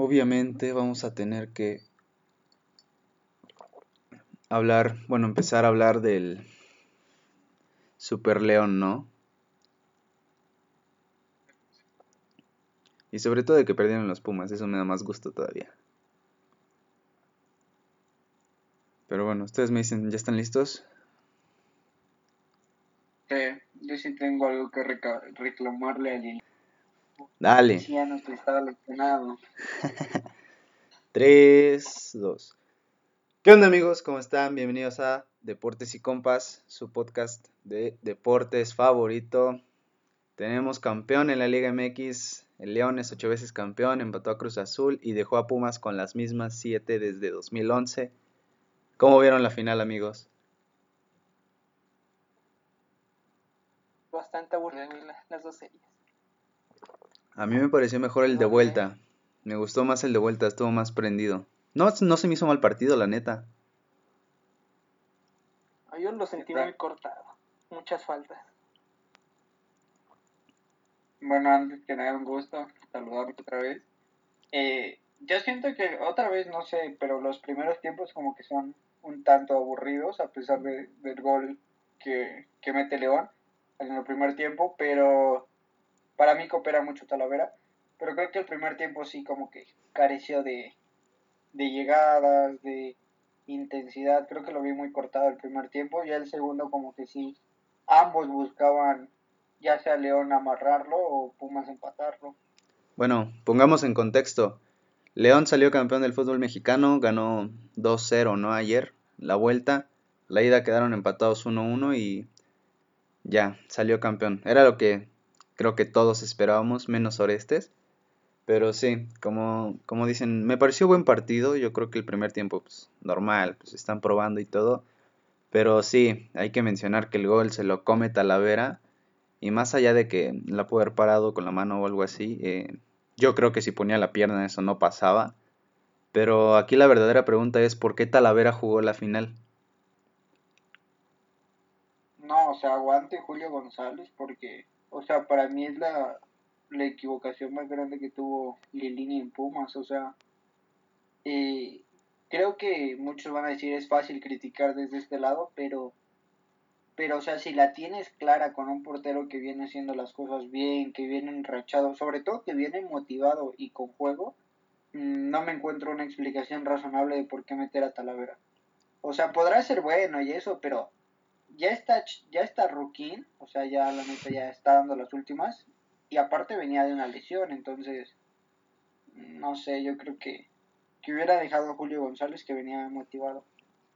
Obviamente vamos a tener que hablar, bueno, empezar a hablar del Super León, ¿no? Y sobre todo de que perdieron los Pumas, eso me da más gusto todavía. Pero bueno, ustedes me dicen, ¿ya están listos? Sí, yo sí tengo algo que reclamarle a Lili. Dale. Sí, ya no estaba lesionado. 3, 2. ¿Qué onda amigos? ¿Cómo están? Bienvenidos a Deportes y Compas, su podcast de deportes favorito. Tenemos campeón en la Liga MX. El León es ocho veces campeón, empató a Cruz Azul y dejó a Pumas con las mismas siete desde 2011. ¿Cómo vieron la final, amigos? Bastante aburrida las dos series. A mí me pareció mejor el de vuelta. Me gustó más el de vuelta, estuvo más prendido. No, no se me hizo mal partido, la neta. Yo lo sentí muy cortado. Muchas faltas. Bueno, antes que nada, un gusto saludarlo otra vez. Eh, yo siento que otra vez, no sé, pero los primeros tiempos como que son un tanto aburridos a pesar de, del gol que, que mete León en el primer tiempo, pero para mí coopera mucho Talavera. Pero creo que el primer tiempo sí como que careció de, de llegadas, de intensidad. Creo que lo vi muy cortado el primer tiempo. Y el segundo como que sí, ambos buscaban ya sea León amarrarlo o Pumas empatarlo. Bueno, pongamos en contexto. León salió campeón del fútbol mexicano, ganó 2-0, ¿no? Ayer, la vuelta. La ida quedaron empatados 1-1 y ya, salió campeón. Era lo que creo que todos esperábamos, menos Orestes. Pero sí, como, como dicen, me pareció buen partido. Yo creo que el primer tiempo, pues normal, pues están probando y todo. Pero sí, hay que mencionar que el gol se lo come Talavera. Y más allá de que la pudo haber parado con la mano o algo así, eh, yo creo que si ponía la pierna eso no pasaba. Pero aquí la verdadera pregunta es ¿por qué Talavera jugó la final? No, o sea, aguante Julio González porque, o sea, para mí es la, la equivocación más grande que tuvo Lilini en Pumas. O sea, eh, creo que muchos van a decir es fácil criticar desde este lado, pero, pero, o sea, si la tienes clara con un portero que viene haciendo las cosas bien, que viene enrachado, sobre todo que viene motivado y con juego, mm, no me encuentro una explicación razonable de por qué meter a Talavera. O sea, podrá ser bueno y eso, pero ya está, ya está Ruquín, o sea, ya la neta ya está dando las últimas y aparte venía de una lesión, entonces, no sé, yo creo que, que hubiera dejado a Julio González que venía motivado.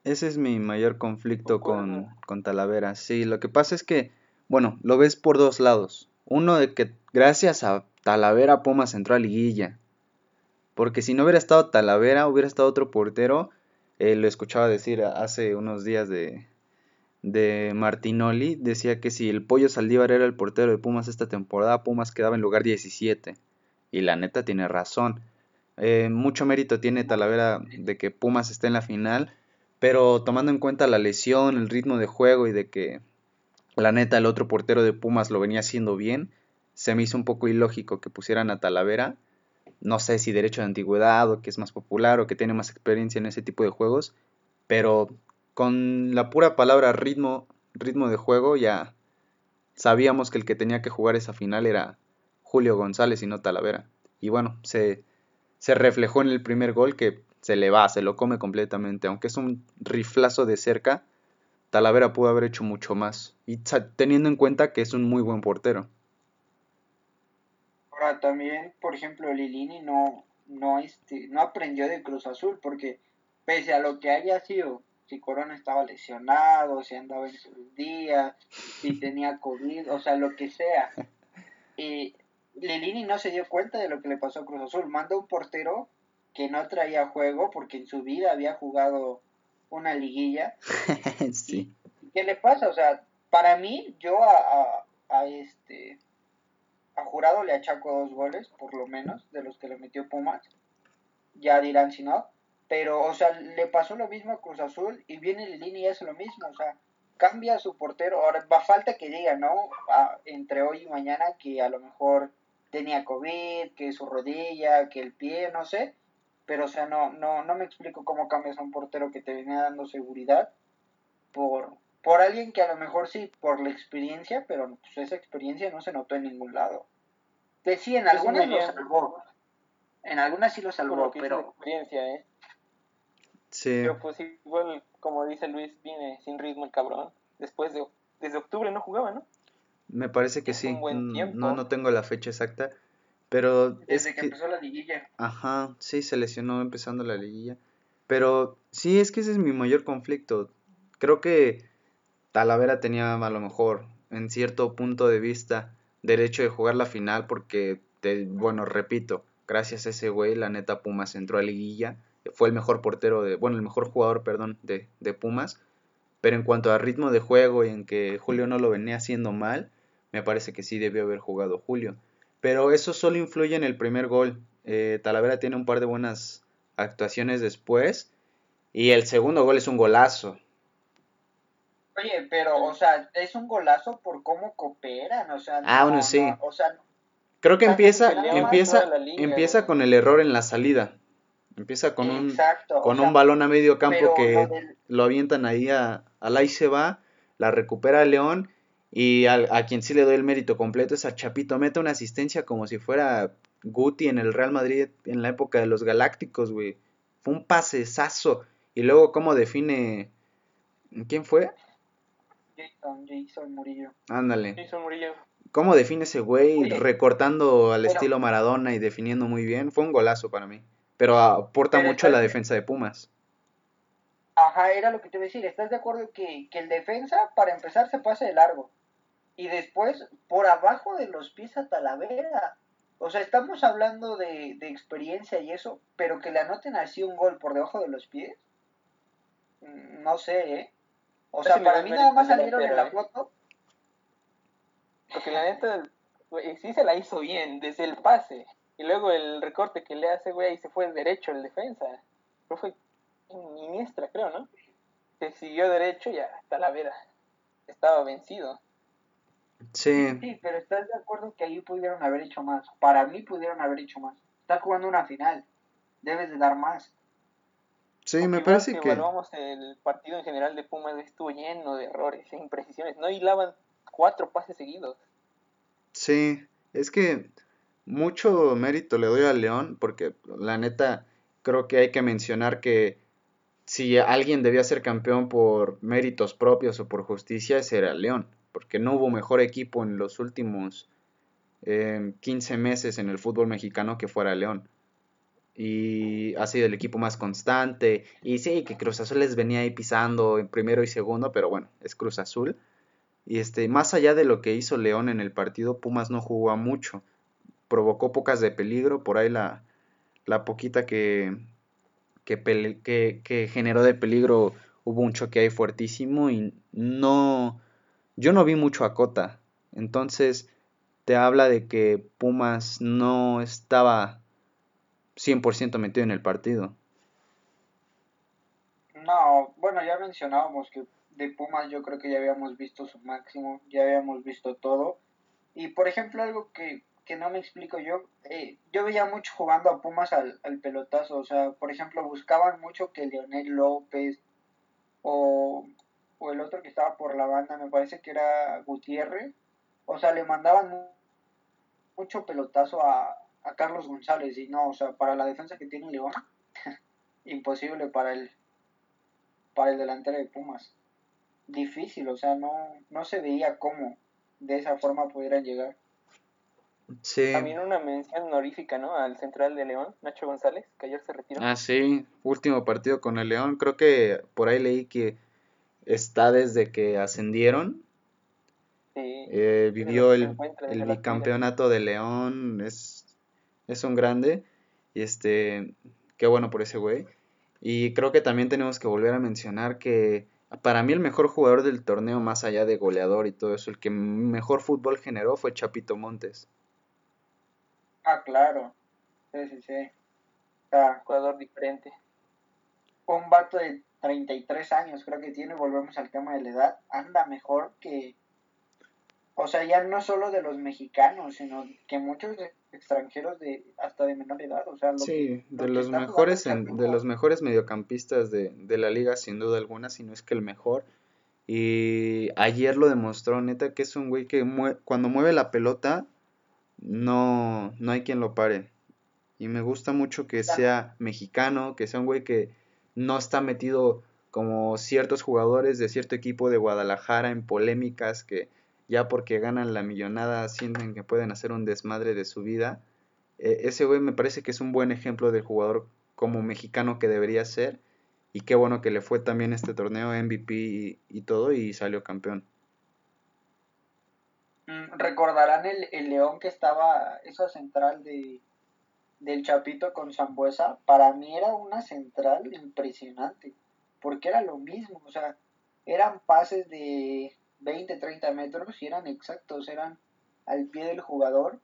Ese es mi mayor conflicto con, con Talavera. Sí, lo que pasa es que, bueno, lo ves por dos lados. Uno de que gracias a Talavera Pumas entró a liguilla. Porque si no hubiera estado Talavera, hubiera estado otro portero. Eh, lo escuchaba decir hace unos días de, de Martinoli decía que si el Pollo Saldívar era el portero de Pumas esta temporada, Pumas quedaba en lugar 17. Y la neta tiene razón. Eh, mucho mérito tiene Talavera de que Pumas esté en la final, pero tomando en cuenta la lesión, el ritmo de juego y de que la neta el otro portero de Pumas lo venía haciendo bien, se me hizo un poco ilógico que pusieran a Talavera. No sé si derecho de antigüedad o que es más popular o que tiene más experiencia en ese tipo de juegos, pero con la pura palabra ritmo, ritmo de juego ya sabíamos que el que tenía que jugar esa final era Julio González y no Talavera. Y bueno, se, reflejó en el primer gol que se le va, se lo come completamente. Aunque es un riflazo de cerca, Talavera pudo haber hecho mucho más. Y teniendo en cuenta que es un muy buen portero. Ahora también, por ejemplo, Lilini no, no, este, no aprendió de Cruz Azul, porque pese a lo que haya sido si Corona estaba lesionado, si andaba en sus días, si tenía COVID, o sea, lo que sea. Y Lilini no se dio cuenta de lo que le pasó a Cruz Azul. Manda un portero que no traía juego porque en su vida había jugado una liguilla. sí. ¿Qué le pasa? O sea, para mí, yo a, a, este a Jurado le achaco dos goles, por lo menos, de los que le metió Pumas. Ya dirán si no. Pero, o sea, le pasó lo mismo a Cruz Azul y viene Lilini y hace lo mismo. O sea, cambia a su portero. Ahora, va falta que diga, ¿no? entre hoy y mañana que a lo mejor tenía COVID, que su rodilla, que el pie, no sé, pero o sea, no, no, no me explico cómo cambias a un portero que te venía dando seguridad por, por alguien que a lo mejor sí, por la experiencia, pero pues esa experiencia no se notó en ningún lado. Que sí, en algunas lo salvó. En algunas sí lo salvó, pero... experiencia, ¿eh? Sí. Pero pues igual, como dice Luis, viene sin ritmo el cabrón. Después de... Desde octubre no jugaba, ¿no? Me parece que sí. No, no tengo la fecha exacta. Pero Desde que, empezó la liguilla. Ajá, sí, se lesionó empezando la liguilla. Pero sí, es que ese es mi mayor conflicto. Creo que Talavera tenía a lo mejor, en cierto punto de vista, derecho de jugar la final porque, te, bueno, repito, gracias a ese güey, la neta Pumas entró a liguilla. Fue el mejor portero de, bueno, el mejor jugador, perdón, de, de Pumas. Pero en cuanto a ritmo de juego y en que Julio no lo venía haciendo mal, me parece que sí debió haber jugado Julio. Pero eso solo influye en el primer gol. Eh, Talavera tiene un par de buenas actuaciones después. Y el segundo gol es un golazo. Oye, pero, o sea, es un golazo por cómo cooperan, o sea, ah, bueno, sí. o sea, Creo que empieza, empieza, empieza con el error en la salida. Empieza con un, con un balón a medio campo que lo avientan ahí a, al ahí se va, la recupera León y a, quien sí le doy el mérito completo es a Chapito. Mete una asistencia como si fuera Guti en el Real Madrid en la época de los Galácticos, güey. Fue un pasesazo. Y luego, ¿cómo define? ¿Quién fue? Jason, Jason Murillo. Ándale. Jason Murillo. ¿Cómo define ese güey? Recortando al estilo Maradona y definiendo muy bien. Fue un golazo para mí. Pero aporta mucho a la defensa de Pumas. Ajá, era lo que te iba a decir. ¿Estás de acuerdo que, que el defensa, para empezar, se pase de largo? y después por abajo de los pies a Talavera. O sea, estamos hablando de, experiencia y eso, pero que le anoten así un gol por debajo de los pies, mm, no sé, ¿eh? O sea, para mí nada más salieron en la foto. Porque la neta, sí se la hizo bien, desde el pase. Y luego el recorte que le hace, güey, ahí se fue derecho el defensa. Pero fue Iniestra, creo, ¿no? Se siguió derecho y ya Talavera estaba vencido. Sí. Sí, pero estás de acuerdo que ahí pudieron haber hecho más. Para mí pudieron haber hecho más. Estás jugando una final. Debes de dar más. Sí, me parece que... Evaluamos el partido en general de Pumas, estuvo lleno de errores e imprecisiones. No hilaban cuatro pases seguidos. Sí, es que mucho mérito le doy a León porque la neta creo que hay que mencionar que si alguien debía ser campeón por méritos propios o por justicia, ese era León porque no hubo mejor equipo en los últimos 15 eh, meses en el fútbol mexicano que fuera León. Y ha sido el equipo más constante. Y sí, que Cruz Azul les venía ahí pisando en primero y segundo, pero bueno, es Cruz Azul. Y este, más allá de lo que hizo León en el partido, Pumas no jugó mucho. Provocó pocas de peligro, por ahí la, la poquita que, que, que, generó de peligro hubo un choque ahí fuertísimo y no, yo no vi mucho a Cota, entonces te habla de que Pumas no estaba 100% metido en el partido. No, bueno, ya mencionábamos que de Pumas yo creo que ya habíamos visto su máximo, ya habíamos visto todo. Y por ejemplo, algo que, que no me explico yo, eh, yo veía mucho jugando a Pumas al, pelotazo, o sea, por ejemplo, buscaban mucho que Leonel López o o el otro que estaba por la banda, me parece que era Gutiérrez, o sea, le mandaban mucho pelotazo a, Carlos González y no, o sea, para la defensa que tiene León, imposible para el, para el delantero de Pumas. Difícil, o sea, no, no se veía cómo de esa forma pudieran llegar. Sí. También una mención honorífica, ¿no? Al central de León, Nacho González, que ayer se retiró. Ah, sí, último partido con el León. Creo que por ahí leí que está desde que ascendieron. Eh, vivió el, el bicampeonato de León, es, es un grande. Y este, qué bueno por ese güey. Y creo que también tenemos que volver a mencionar que para mí el mejor jugador del torneo, más allá de goleador y todo eso, el que mejor fútbol generó fue Chapito Montes. Ah, claro. Sí, sí, sí. jugador diferente. Un vato de 33 años creo que tiene, volvemos al tema de la edad, anda mejor que, o sea, ya no solo de los mexicanos, sino que muchos de extranjeros de hasta de menor edad, o sea, lo Sí, que, lo de los mejores en- de los mejores mediocampistas de, de la liga, sin duda alguna, si no es que el mejor. Y ayer lo demostró, neta, que es un güey que mue- cuando mueve la pelota, no, no hay quien lo pare. Y me gusta mucho que sea mexicano, que sea un güey que no está metido como ciertos jugadores de cierto equipo de Guadalajara en polémicas que ya porque ganan la millonada sienten que pueden hacer un desmadre de su vida. Eh, ese güey me parece que es un buen ejemplo del jugador como mexicano que debería ser. Y qué bueno que le fue también este torneo MVP y, y todo y salió campeón. Recordarán el, el León que estaba, esa central de, del Chapito con Zambuesa, para mí era una central impresionante, porque era lo mismo, o sea, eran pases de 20, 30 metros y eran exactos, eran al pie del jugador,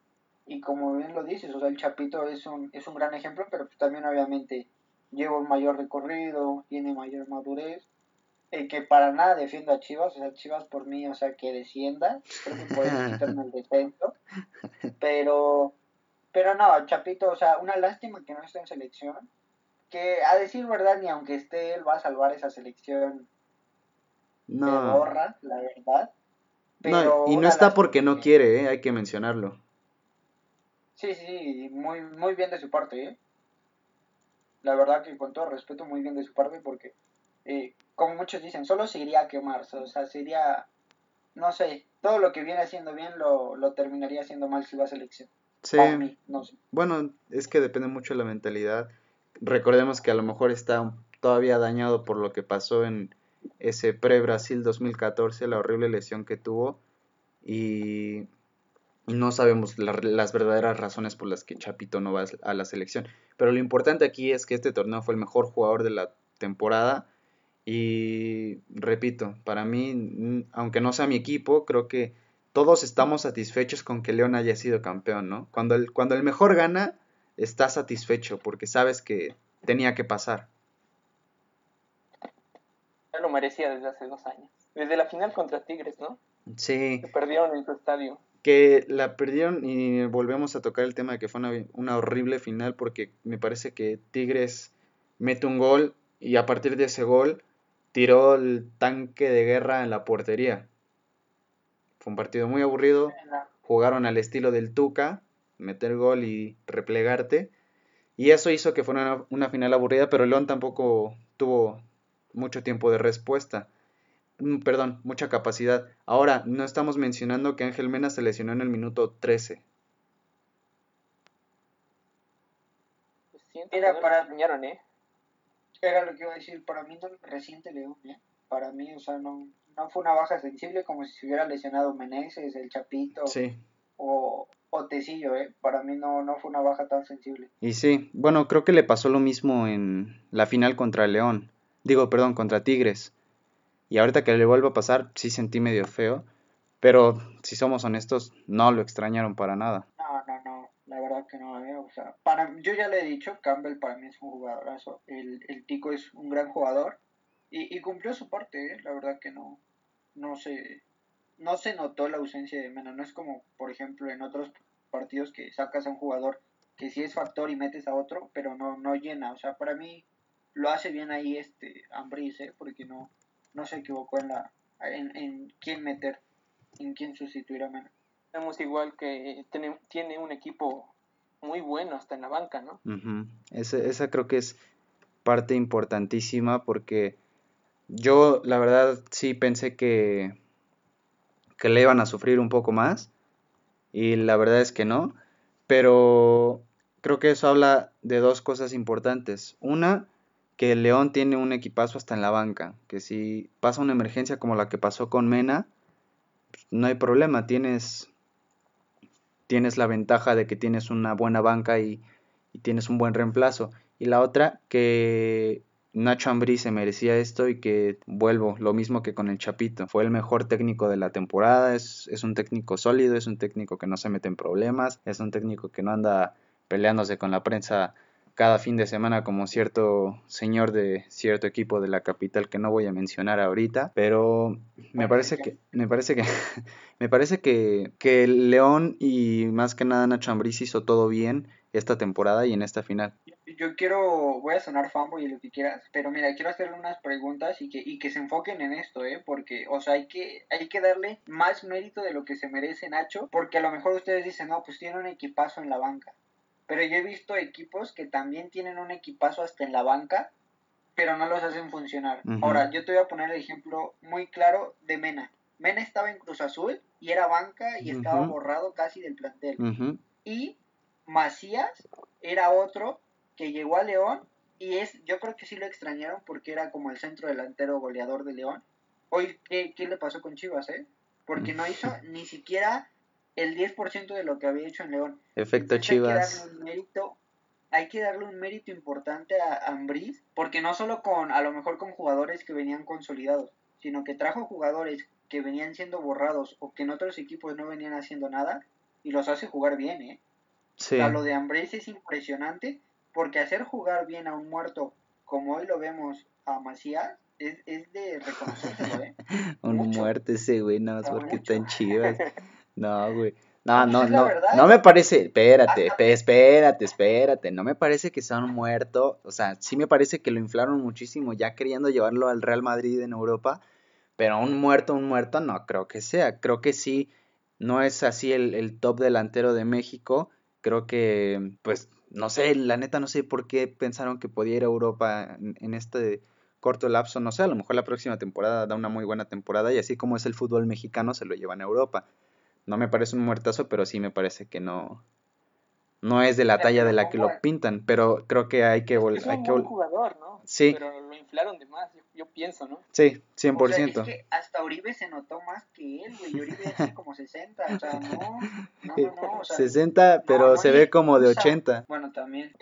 y como bien lo dices, o sea, el Chapito es un, es un gran ejemplo, pero también obviamente lleva un mayor recorrido, tiene mayor madurez, eh, que para nada defiendo a Chivas, o sea, Chivas por mí, o sea, que descienda, creo que pueden quitarme el descenso, pero, pero no, Chapito, o sea, una lástima que no esté en selección, que a decir verdad, ni aunque esté, él va a salvar esa selección de No, borra, la verdad, no, pero y no está porque no quiere, eh, hay que mencionarlo. Sí, sí, muy, muy bien de su parte, ¿eh? La verdad que con todo respeto, muy bien de su parte porque, eh, como muchos dicen, solo se iría a quemarse, o sea, sería, no sé, todo lo que viene haciendo bien lo, lo terminaría haciendo mal si va a selección. Sí, mí, no sé. bueno, es que depende mucho de la mentalidad. Recordemos que a lo mejor está todavía dañado por lo que pasó en ese pre-Brasil 2014, la horrible lesión que tuvo y, y no sabemos la- las verdaderas razones por las que Chapito no va a la selección. Pero lo importante aquí es que este torneo fue el mejor jugador de la temporada y repito, para mí, aunque no sea mi equipo, creo que todos estamos satisfechos con que León haya sido campeón, ¿no? Cuando el, cuando el mejor gana, estás satisfecho porque sabes que tenía que pasar. Ya lo merecía desde hace dos años. Desde la final contra Tigres, ¿no? Sí, Que perdieron en su estadio. que la perdieron y volvemos a tocar el tema de que fue una, una horrible final porque me parece que Tigres mete un gol y a partir de ese gol tiró el tanque de guerra en la portería. Fue un partido muy aburrido, jugaron al estilo del Tuca, meter gol y replegarte. Y eso hizo que fuera una, una final aburrida, pero León tampoco tuvo mucho tiempo de respuesta. Mm, Perdón, mucha capacidad. Ahora, no estamos mencionando que Ángel Mena se lesionó en el minuto 13. Pues siento Mira, no para- ¿eh? Era lo que iba a decir, para mí no reciente León, ¿eh? Para mí, o sea, no, no fue una baja sensible como si se hubiera lesionado Meneses, el Chapito Sí, o, o Tecillo, ¿eh? Para mí no, no fue una baja tan sensible. y sí, bueno, creo que le pasó lo mismo en la final contra León. Digo, perdón, contra Tigres. Y ahorita que le vuelvo a pasar, sí sentí medio feo. Pero si somos honestos, no lo extrañaron para nada. No, no, no, la verdad que no, ¿eh? O sea, para, yo ya le he dicho, Campbell para mí es un jugadorazo, el, el Tico es un gran jugador y, y cumplió su parte, ¿eh? La verdad que no, no se, no se notó la ausencia de Mena, no es como, por ejemplo, en otros partidos que sacas a un jugador que sí es factor y metes a otro, pero no, no llena, o sea, para mí lo hace bien ahí este Ambris, ¿eh? Porque no, no se equivocó en la, en, en quién meter, en quién sustituir a Mena. Tenemos igual que tiene un equipo muy bueno hasta en la banca, ¿no? Ese- esa creo que es parte importantísima porque yo la verdad sí pensé que, que le iban a sufrir un poco más y la verdad es que no, pero creo que eso habla de dos cosas importantes. Una, que León tiene un equipazo hasta en la banca, que si pasa una emergencia como la que pasó con Mena, pues, no hay problema, tienes, tienes la ventaja de que tienes una buena banca y, tienes un buen reemplazo. Y la otra, que Nacho Ambriz se merecía esto y que vuelvo, lo mismo que con el Chapito. Fue el mejor técnico de la temporada, es, es un técnico sólido, es un técnico que no se mete en problemas, es un técnico que no anda peleándose con la prensa cada fin de semana como cierto señor de cierto equipo de la capital que no voy a mencionar ahorita, pero me parece que me parece que me parece que, que León y más que nada Nacho Ambriz hizo todo bien esta temporada y en esta final. Yo quiero, voy a sonar fanboy y lo que quieras, pero mira, quiero hacerle unas preguntas y que, y que se enfoquen en esto, ¿eh? Porque, o sea, hay que, hay que darle más mérito de lo que se merece Nacho, porque a lo mejor ustedes dicen, no, pues tiene un equipazo en la banca. Pero yo he visto equipos que también tienen un equipazo hasta en la banca, pero no los hacen funcionar. Ahora, yo te voy a poner el ejemplo muy claro de Mena. Mena estaba en Cruz Azul y era banca y estaba borrado casi del plantel. Y Macías era otro que llegó a León y es, yo creo que sí lo extrañaron porque era como el centro delantero goleador de León. Hoy, ¿qué, qué le pasó con Chivas, eh? Porque no hizo ni siquiera el 10% de lo que había hecho en León. Efecto Chivas. Hay que, darle un mérito, hay que darle un mérito importante a Ambriz, porque no solo con, a lo mejor con jugadores que venían consolidados, sino que trajo jugadores que venían siendo borrados o que en otros equipos no venían haciendo nada y los hace jugar bien, ¿eh? Sí. lo de Ambriz es impresionante porque hacer jugar bien a un muerto como hoy lo vemos a Macías es, es de reconocerlo, ¿eh? un muerto ese güey, nada más porque está en Chivas. No, güey. No, no, no, no me parece, espérate, espérate, espérate, no me parece que sea un muerto, o sea, sí me parece que lo inflaron muchísimo ya queriendo llevarlo al Real Madrid en Europa, pero un muerto, un muerto, no creo que sea, creo que sí, no es así el, el top delantero de México, creo que, pues, no sé, la neta no sé por qué pensaron que podía ir a Europa en, en este corto lapso, no sé, a lo mejor la próxima temporada da una muy buena temporada y así como es el fútbol mexicano se lo llevan a Europa no me parece un muertazo, pero sí me parece que no no es de la talla de la que lo pintan, pero creo que hay que volver. Es un buen jugador, ¿no? Sí. Pero lo inflaron de más, yo, pienso, ¿no? Sí, 100%. O sea, es que hasta Uribe se notó más que él, güey. Uribe es como 60, o sea, no, no, no, o sea, 60, pero se ve como de 80. Bueno, también.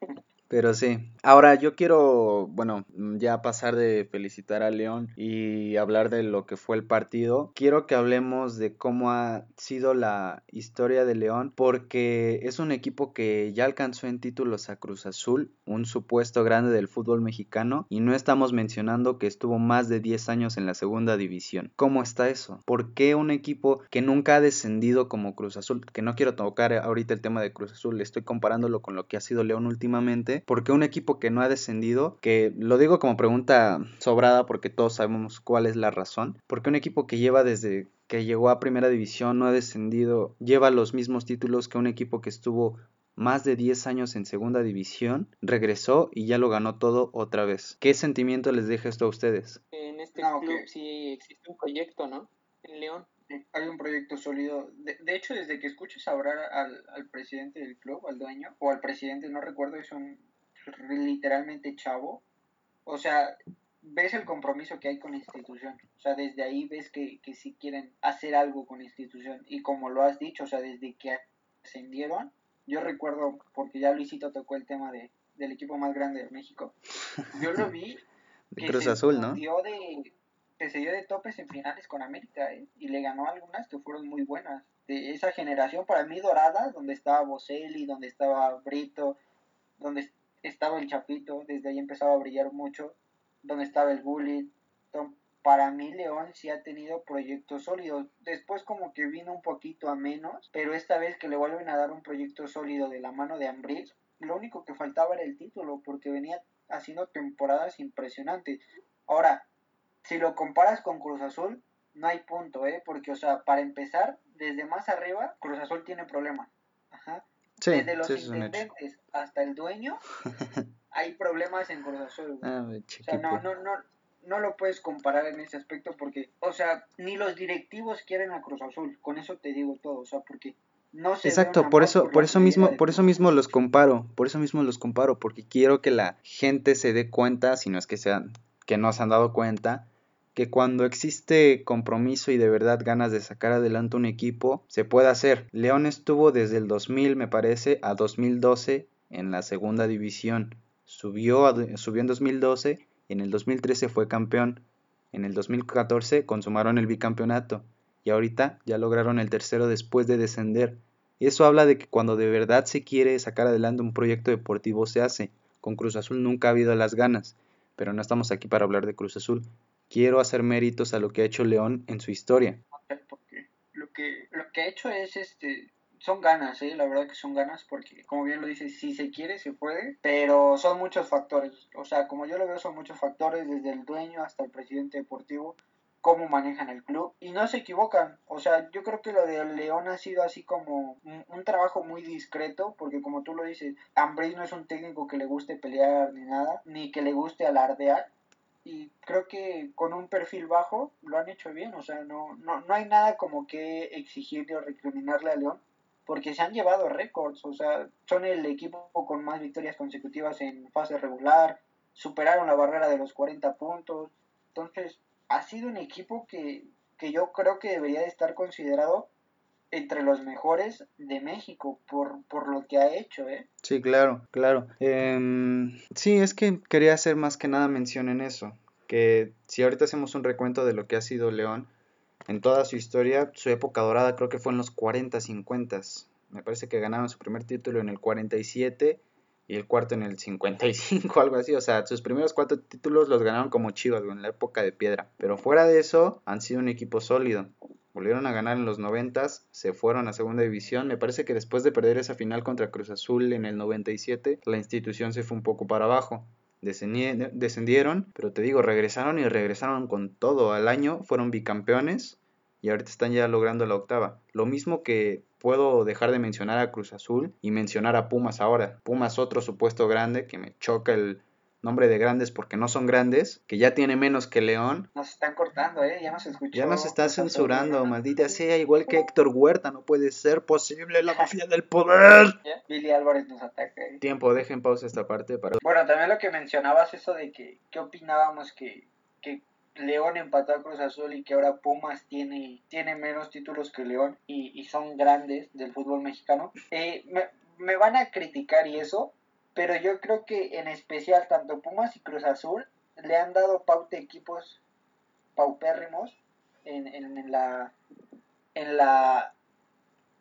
Pero sí. Ahora yo quiero, bueno, ya pasar de felicitar a León y hablar de lo que fue el partido. Quiero que hablemos de cómo ha sido la historia de León porque es un equipo que ya alcanzó en títulos a Cruz Azul, un supuesto grande del fútbol mexicano y no estamos mencionando que estuvo más de 10 años en la segunda división. ¿Cómo está eso? ¿Por qué un equipo que nunca ha descendido como Cruz Azul, que no quiero tocar ahorita el tema de Cruz Azul, estoy comparándolo con lo que ha sido León últimamente, porque un equipo que no ha descendido, que lo digo como pregunta sobrada porque todos sabemos cuál es la razón, porque un equipo que lleva desde que llegó a primera división no ha descendido, lleva los mismos títulos que un equipo que estuvo más de 10 años en segunda división, regresó y ya lo ganó todo otra vez. ¿Qué sentimiento les deja esto a ustedes? En este club sí existe un proyecto, ¿no? En León hay un proyecto sólido. De, hecho, desde que escuches hablar al, al, presidente del club, al dueño, o al presidente, no recuerdo, es un literalmente chavo. O sea, ves el compromiso que hay con la institución. O sea, desde ahí ves que, que sí quieren hacer algo con la institución. Y como lo has dicho, o sea, desde que ascendieron, yo recuerdo, porque ya Luisito tocó el tema de, del equipo más grande de México, yo lo vi. de Cruz Azul, ¿no? De, que se dio de topes en finales con América ¿eh? y le ganó algunas que fueron muy buenas. De esa generación para mí dorada, donde estaba Boselli, donde estaba Brito, donde estaba el Chapito, desde ahí empezaba a brillar mucho, donde estaba el Bullet. Para mí León sí ha tenido proyectos sólidos. Después como que vino un poquito a menos, pero esta vez que le vuelven a dar un proyecto sólido de la mano de Ambris, lo único que faltaba era el título, porque venía haciendo temporadas impresionantes. Ahora, si lo comparas con Cruz Azul, no hay punto, ¿eh? Porque, o sea, para empezar, desde más arriba, Cruz Azul tiene problemas. Ajá. desde los intendentes hasta el dueño, hay problemas en Cruz Azul. Ah, o sea, no, no, no, no lo puedes comparar en ese aspecto porque, o sea, ni los directivos quieren a Cruz Azul. Con eso te digo todo, o sea, porque no se Exacto, por eso, por, eso mismo, por eso mismo los comparo, por eso mismo los comparo, porque quiero que la gente se dé cuenta, si no es que sean, que no se han dado cuenta, que cuando existe compromiso y de verdad ganas de sacar adelante un equipo, se puede hacer. León estuvo desde el 2000, me parece, a 2012 en la segunda división. Subió, subió en 2012, en el 2013 fue campeón, en el 2014 consumaron el bicampeonato y ahorita ya lograron el tercero después de descender. Y eso habla de que cuando de verdad se quiere sacar adelante un proyecto deportivo se hace. Con Cruz Azul nunca ha habido las ganas, pero no estamos aquí para hablar de Cruz Azul. Quiero hacer méritos a lo que ha hecho León en su historia. Porque lo que, lo que ha hecho es este son ganas, ¿eh? la verdad que son ganas, porque como bien lo dices, si se quiere, se puede, pero son muchos factores, o sea, como yo lo veo, son muchos factores, desde el dueño hasta el presidente deportivo, cómo manejan el club, y no se equivocan, o sea, yo creo que lo de León ha sido así como un, trabajo muy discreto, porque como tú lo dices, Ambris no es un técnico que le guste pelear ni nada, ni que le guste alardear, y creo que con un perfil bajo lo han hecho bien, o sea, no, no, no hay nada como que exigirle o recriminarle a León, porque se han llevado récords, o sea, son el equipo con más victorias consecutivas en fase regular, superaron la barrera de los 40 puntos, entonces ha sido un equipo que, que yo creo que debería de estar considerado entre los mejores de México por, por lo que ha hecho, ¿eh? Sí, claro, claro. Em, sí, es que quería hacer más que nada mención en eso, que si ahorita hacemos un recuento de lo que ha sido León, en toda su historia, su época dorada creo que fue en los 40, 50. Me parece que ganaron su primer título en el 47 y el cuarto en el 55, algo así. O sea, sus primeros cuatro títulos los ganaron como chivas, en la época de piedra. Pero fuera de eso, han sido un equipo sólido. Volvieron a ganar en los 90, se fueron a segunda división. Me parece que después de perder esa final contra Cruz Azul en el 97, la institución se fue un poco para abajo descendieron, pero te digo, regresaron y regresaron con todo. Al año fueron bicampeones y ahorita están ya logrando la octava. Lo mismo que puedo dejar de mencionar a Cruz Azul y mencionar a Pumas ahora. Pumas otro supuesto grande que me choca el, nombre de grandes porque no son grandes, que ya tiene menos que León. Nos están cortando, ¿eh? Ya nos escuchó. Ya nos está censurando, maldita sea, igual que Héctor Huerta, no puede ser posible la mafia del poder. Billy Álvarez nos ataca. ¿eh? Tiempo, dejen pausa esta parte para... Bueno, también lo que mencionabas, eso de que, ¿qué opinábamos que, que León empató a Cruz Azul y que ahora Pumas tiene, tiene menos títulos que León y, y son grandes del fútbol mexicano. Eh, me, me, van a criticar y eso, pero yo creo que en especial tanto Pumas y Cruz Azul le han dado pauta equipos paupérrimos en, en, la en la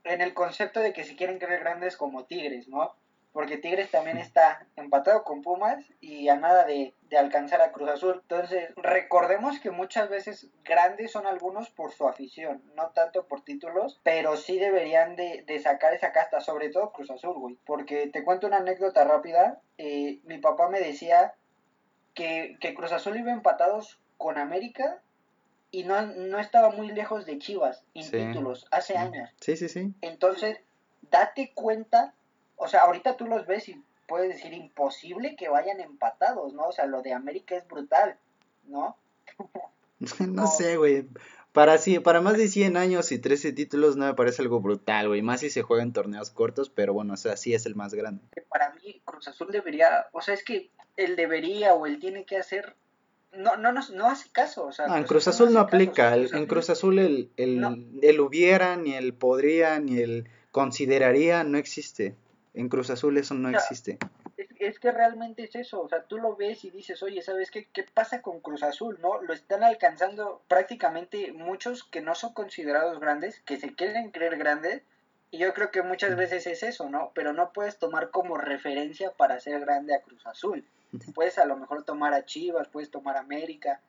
en el concepto de que se quieren creer grandes como Tigres, ¿no? Porque Tigres también está empatado con Pumas y a nada de, alcanzar a Cruz Azul. Entonces, recordemos que muchas veces grandes son algunos por su afición, no tanto por títulos, pero sí deberían de, sacar esa casta, sobre todo Cruz Azul, güey. Porque te cuento una anécdota rápida, eh, mi papá me decía que, Cruz Azul iba empatados con América y no, no estaba muy lejos de Chivas en títulos hace años. Sí, sí, sí. Entonces, date cuenta o sea, ahorita tú los ves y puedes decir imposible que vayan empatados, ¿no? O sea, lo de América es brutal, ¿no? no, sé, güey. Para, sí, para más de 100 años y 13 títulos no me parece algo brutal, güey. Más si se juega en torneos cortos, pero bueno, o sea, sí es el más grande. Para mí, Cruz Azul debería, o sea, es que él debería o él tiene que hacer no, no, no, no hace caso. O sea, en Cruz Azul no, aplica. en Cruz Azul el, el, el, hubiera, ni el podría, ni el consideraría, no existe. En Cruz Azul eso no existe. Es, que realmente es eso, o sea, tú lo ves y dices, oye, ¿sabes qué, qué pasa con Cruz Azul? ¿No? Lo están alcanzando prácticamente muchos que no son considerados grandes, que se quieren creer grandes, y yo creo que muchas veces es eso, ¿no? Pero no puedes tomar como referencia para ser grande a Cruz Azul. Puedes a lo mejor tomar a Chivas, puedes tomar a América.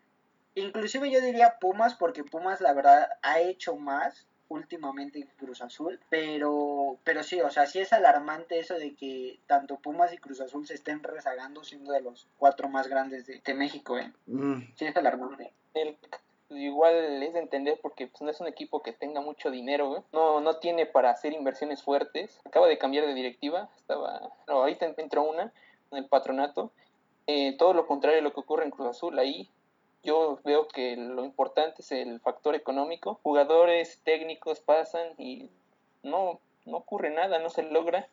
Inclusive yo diría Pumas, porque Pumas la verdad ha hecho más últimamente Cruz Azul, pero, pero sí, o sea, sí es alarmante eso de que tanto Pumas y Cruz Azul se estén rezagando siendo de los cuatro más grandes de, México, ¿eh? Mm. Sí es alarmante. El, igual es de entender porque pues, no es un equipo que tenga mucho dinero, no, no tiene para hacer inversiones fuertes, acaba de cambiar de directiva, estaba, no, ahorita entró una en el patronato, eh, todo lo contrario de lo que ocurre en Cruz Azul, ahí yo veo que lo importante es el factor económico. Jugadores técnicos pasan y no, no ocurre nada, no se logra,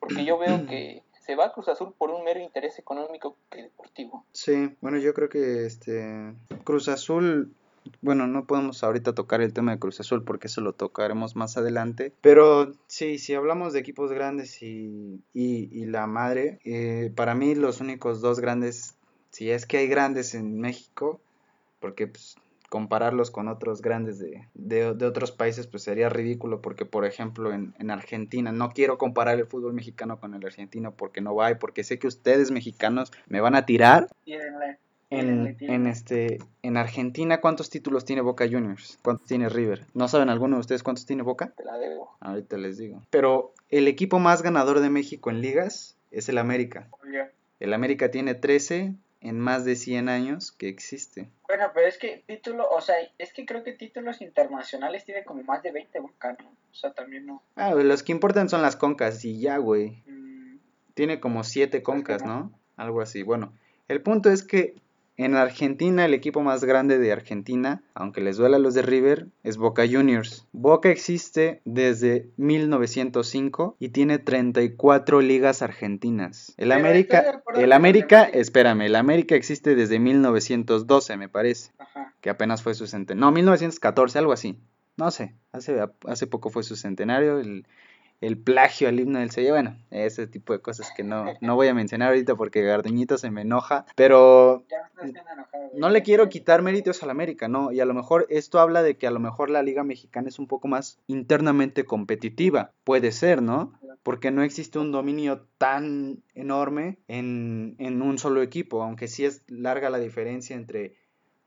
porque yo veo que se va a Cruz Azul por un mero interés económico que deportivo. Sí, bueno, yo creo que este Cruz Azul bueno, no podemos ahorita tocar el tema de Cruz Azul porque eso lo tocaremos más adelante. Pero sí, si hablamos de equipos grandes y, y, la madre, eh, para mí los únicos dos grandes, si es que hay grandes en México, porque pues, compararlos con otros grandes de, de, otros países, pues sería ridículo porque, por ejemplo, en, en, Argentina, no quiero comparar el fútbol mexicano con el argentino porque no va y porque sé que ustedes mexicanos me van a tirar. En, en, este, en Argentina, ¿cuántos títulos tiene Boca Juniors? ¿Cuántos tiene River? ¿No saben alguno de ustedes cuántos tiene Boca? Te la debo. Ahorita les digo. Pero el equipo más ganador de México en ligas es el América. El América tiene 13 en más de 100 años que existe. Bueno, pero es que título, o sea, es que creo que títulos internacionales tiene como más de 20 Boca, O sea, también no. Ah, los que importan son las concas y ya, güey. Mm. Tiene como 7 concas, ¿no? Algo así. Bueno, el punto es que en Argentina, el equipo más grande de Argentina, aunque les duela a los de River, es Boca Juniors. Boca existe desde 1905 y tiene 34 ligas argentinas. El América, el América, espérame, el América existe desde 1912, me parece. Que apenas fue su centenario. No, 1914, algo así. No sé, hace, hace poco fue su centenario. El, el plagio al himno del Sevilla, bueno, ese tipo de cosas que no, no voy a mencionar ahorita porque Garduñito se me enoja, pero no le quiero quitar méritos al América, no, y a lo mejor esto habla de que a lo mejor la Liga Mexicana es un poco más internamente competitiva, puede ser, ¿no? Porque no existe un dominio tan enorme en, en un solo equipo, aunque sí es larga la diferencia entre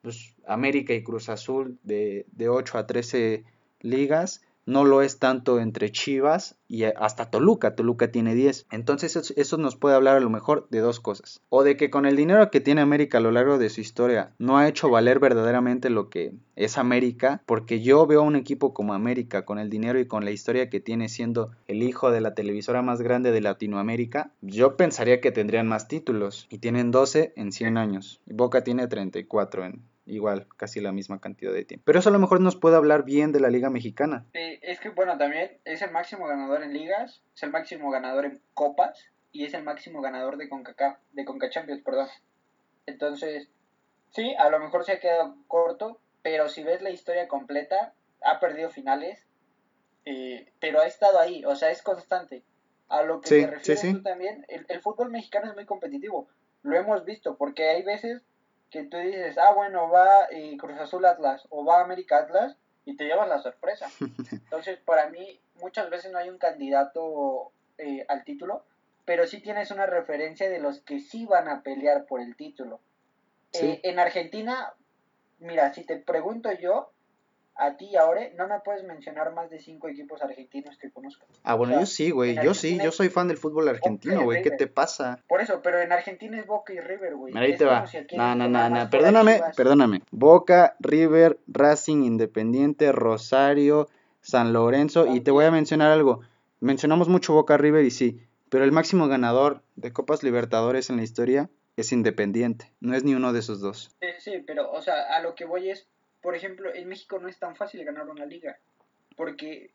pues, América y Cruz Azul de, de 8 a 13 ligas, no lo es tanto entre Chivas y hasta Toluca. Toluca tiene 10. Entonces eso, nos puede hablar a lo mejor de dos cosas. O de que con el dinero que tiene América a lo largo de su historia no ha hecho valer verdaderamente lo que es América. Porque yo veo a un equipo como América con el dinero y con la historia que tiene siendo el hijo de la televisora más grande de Latinoamérica. Yo pensaría que tendrían más títulos. Y tienen 12 en 100 años. Boca tiene 34 en, igual, casi la misma cantidad de tiempo. Pero eso a lo mejor nos puede hablar bien de la Liga Mexicana. es que, bueno, también es el máximo ganador en ligas, es el máximo ganador en copas y es el máximo ganador de CONCACAF, de CONCACHAMPIONS, perdón. Entonces, sí, a lo mejor se ha quedado corto, pero si ves la historia completa, ha perdido finales, eh, pero ha estado ahí, o sea, es constante. A lo que te refieres tú también, el, el fútbol mexicano es muy competitivo, lo hemos visto, porque hay veces que tú dices, ah, bueno, va eh, Cruz Azul Atlas o va América Atlas y te llevas la sorpresa. Entonces, para mí, muchas veces no hay un candidato eh, al título, pero sí tienes una referencia de los que sí van a pelear por el título. Eh, en Argentina, mira, si te pregunto yo, a ti ahora no me puedes mencionar más de cinco equipos argentinos que conozcas. Ah, bueno, yo sí, güey, yo sí, yo soy fan del fútbol argentino, güey, ¿qué te pasa? Por eso, pero en Argentina es Boca y River, güey. Ahí te va. no, no, no, no, perdóname, perdóname. Boca, River, Racing, Independiente, Rosario, San Lorenzo, y te voy a mencionar algo. Mencionamos mucho Boca, River y sí, pero el máximo ganador de Copas Libertadores en la historia es Independiente, no es ni uno de esos dos. Sí, sí, pero, o sea, a lo que voy es por ejemplo, en México no es tan fácil ganar una liga, porque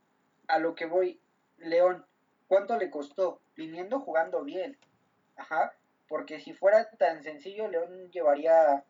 a lo que voy, León, ¿cuánto le costó? Viniendo jugando bien, ajá, porque si fuera tan sencillo, León llevaría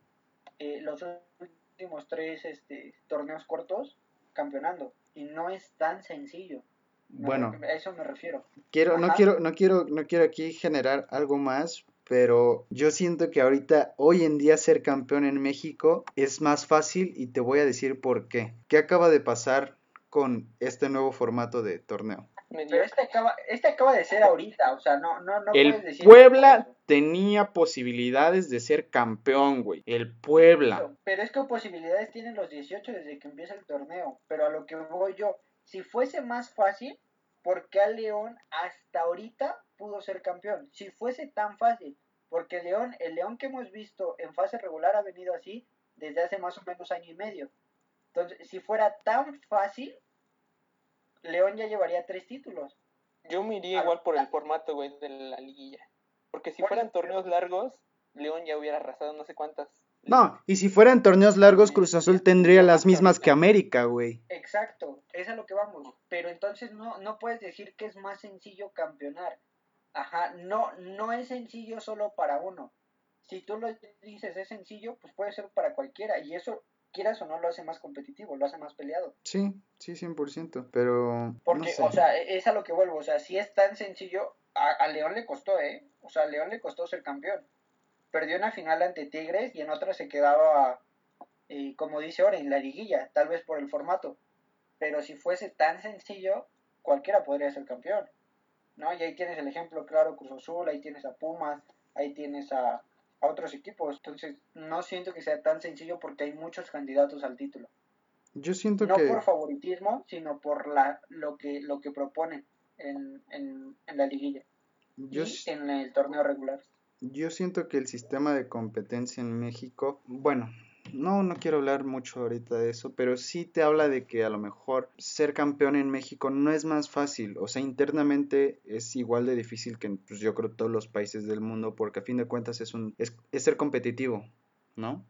eh, los últimos tres este, torneos cortos campeonando, y no es tan sencillo. Bueno, a eso me refiero. Quiero, no quiero, no quiero, no quiero aquí generar algo más, pero yo siento que ahorita, hoy en día, ser campeón en México es más fácil y te voy a decir por qué. ¿Qué acaba de pasar con este nuevo formato de torneo? Pero este acaba, este acaba de ser ahorita, o sea, no, no, no El puedes decir Puebla tenía posibilidades de ser campeón, güey. El Puebla. Pero es que posibilidades tienen los 18 desde que empieza el torneo. Pero a lo que voy yo, si fuese más fácil, ¿por qué a León hasta ahorita pudo ser campeón. Si fuese tan fácil, porque el León, el León que hemos visto en fase regular ha venido así desde hace más o menos año y medio. Entonces, si fuera tan fácil, León ya llevaría tres títulos. Yo me iría igual por el formato, güey, de la liguilla. Porque si fueran torneos largos, León ya hubiera arrasado no sé cuántas no, y si fueran torneos largos, Cruz Azul tendría las mismas que América, güey. Exacto, es a lo que vamos. Pero entonces no, no puedes decir que es más sencillo campeonar. Ajá, no, no es sencillo solo para uno. Si tú lo dices es sencillo, pues puede ser para cualquiera. Y eso, quieras o no, lo hace más competitivo, lo hace más peleado. Sí, sí, 100%. Pero. Porque, o sea, e, es a lo que vuelvo. O sea, si es tan sencillo, a, a León le costó, ¿eh? O sea, a León le costó ser campeón perdió una final ante Tigres y en otra se quedaba y como dice ahora, en la liguilla, tal vez por el formato. Pero si fuese tan sencillo, cualquiera podría ser campeón. ¿No? Y ahí tienes el ejemplo claro, Cruz Azul, ahí tienes a Pumas, ahí tienes a, a otros equipos. Entonces, no siento que sea tan sencillo porque hay muchos candidatos al título. Yo siento no que... por favoritismo, sino por la, lo, que, lo que proponen en, en, en la liguilla Yo, y en el torneo regular. yo siento que el sistema de competencia en México, bueno, no, no quiero hablar mucho ahorita de eso, pero sí te habla de que a lo mejor ser campeón en México no es más fácil, o sea, internamente es igual de difícil que pues, yo creo todos los países del mundo, porque a fin de cuentas es un es, es ser competitivo, ¿no?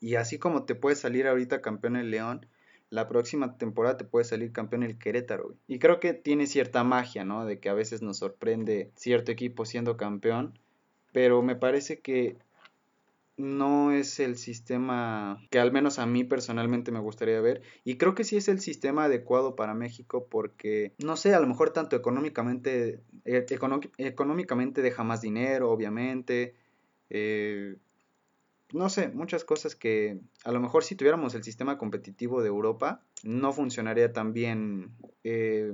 Y así como te puede salir ahorita campeón el León, la próxima temporada te puede salir campeón el Querétaro. güey. Y creo que tiene cierta magia, ¿no? De que a veces nos sorprende cierto equipo siendo campeón, pero me parece que no es el sistema que al menos a mí personalmente me gustaría ver y creo que sí es el sistema adecuado para México porque no sé a lo mejor tanto económicamente eh, económicamente deja más dinero obviamente eh, no sé muchas cosas que a lo mejor si tuviéramos el sistema competitivo de Europa no funcionaría tan bien eh,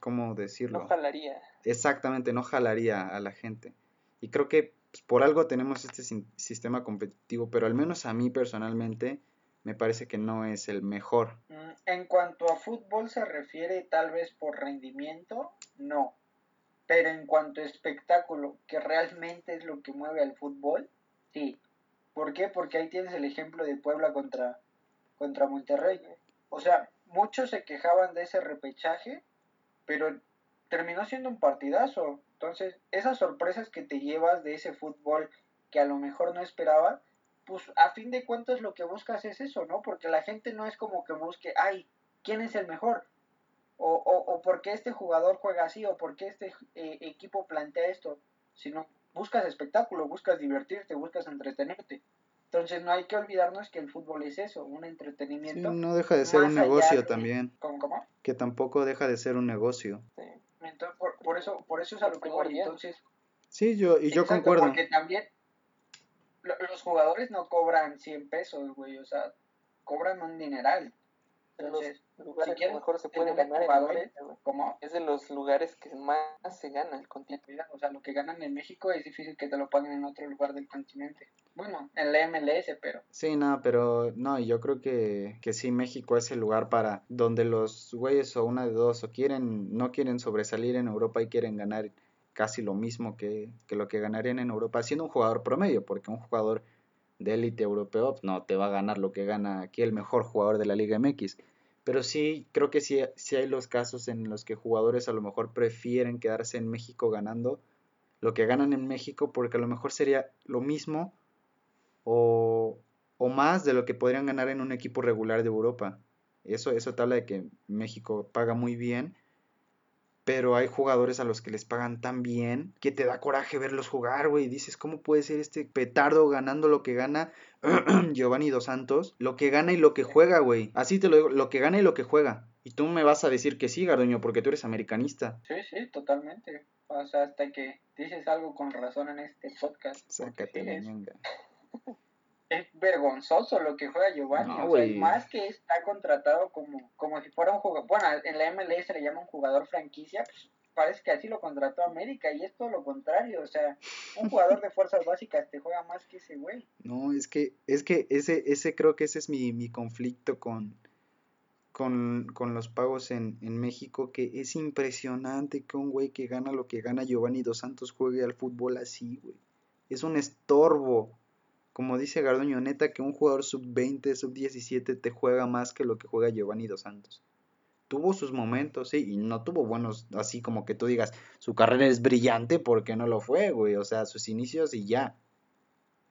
cómo decirlo No jalaría. exactamente no jalaría a la gente. Y creo que pues, por algo tenemos este sistema competitivo, pero al menos a mí personalmente me parece que no es el mejor. Mm, En cuanto a fútbol se refiere, tal vez por rendimiento, no. Pero en cuanto a espectáculo, que realmente es lo que mueve al fútbol, sí. ¿Por qué? Porque ahí tienes el ejemplo de Puebla contra, contra Monterrey. O sea, muchos se quejaban de ese repechaje, pero terminó siendo un partidazo. Entonces, esas sorpresas que te llevas de ese fútbol que a lo mejor no esperabas, pues a fin de cuentas lo que buscas es eso, ¿no? Porque la gente no es como que busque, ay, ¿quién es el mejor? O, o, o por qué este jugador juega así, o por qué este eh, equipo plantea esto, sino buscas espectáculo, buscas divertirte, buscas entretenerte. Entonces no hay que olvidarnos que el fútbol es eso, un Sí, entretenimiento. no deja de ser un negocio de- también, ¿Cómo, cómo? que tampoco deja de ser un negocio. Sí. Entonces, por, por eso, por eso es a lo que voy. Entonces, Sí, yo y yo Exacto, concuerdo. Porque también lo- los jugadores no cobran 100 pesos, güey, o sea, cobran un dineral. De los lugares que quieres mejor se pueden tener ganar en jugadores, América, güey. como Es de los lugares que más se gana el continente. o sea, lo que ganan en México es difícil que te lo paguen en otro lugar del continente. Bueno, en la MLS, pero Sí, no, pero no, y yo creo que, que sí, México es el lugar para donde los güeyes o una de dos o quieren, no quieren sobresalir en Europa y quieren ganar casi lo mismo que, que lo que ganarían en Europa siendo un jugador promedio, porque un jugador de élite europeo no te va a ganar lo que gana aquí el mejor jugador de la Liga MX. Pero sí, creo que sí, hay los casos en los que jugadores a lo mejor prefieren quedarse en México ganando lo que ganan en México porque a lo mejor sería lo mismo o, o más de lo que podrían ganar en un equipo regular de Europa. Eso, eso habla de que México paga muy bien, pero hay jugadores a los que les pagan tan bien que te da coraje verlos jugar, güey. Dices, ¿cómo puede ser este petardo ganando lo que gana Giovanni Dos Santos? Lo que gana y lo que juega, güey. Así te lo digo, lo que gana y lo que juega. Y tú me vas a decir que sí, Garduño, porque tú eres americanista. sí, sí, totalmente. O sea, hasta que dices algo con razón en este podcast. Sácate la es, vergonzoso lo que juega Giovanni. No, o sea, güey. y más que está contratado como, como si fuera un jugador. Bueno, en la MLS le llama un jugador franquicia, pues parece que así lo contrató América y es todo lo contrario. O sea, un jugador de fuerzas básicas te juega más que ese güey. No, es que, es que ese, ese creo que ese es mi, mi conflicto con, con, con los pagos en, en México, que es impresionante que un güey que gana lo que gana Giovanni Dos Santos juegue al fútbol así, güey. Es un estorbo. Como dice Garduño, neta que un jugador sub-20, sub-17 te juega más que lo que juega Giovanni Dos Santos. Tuvo sus momentos, sí, y no tuvo buenos, así como que tú digas, su carrera es brillante porque no lo fue, güey. O sea, sus inicios y ya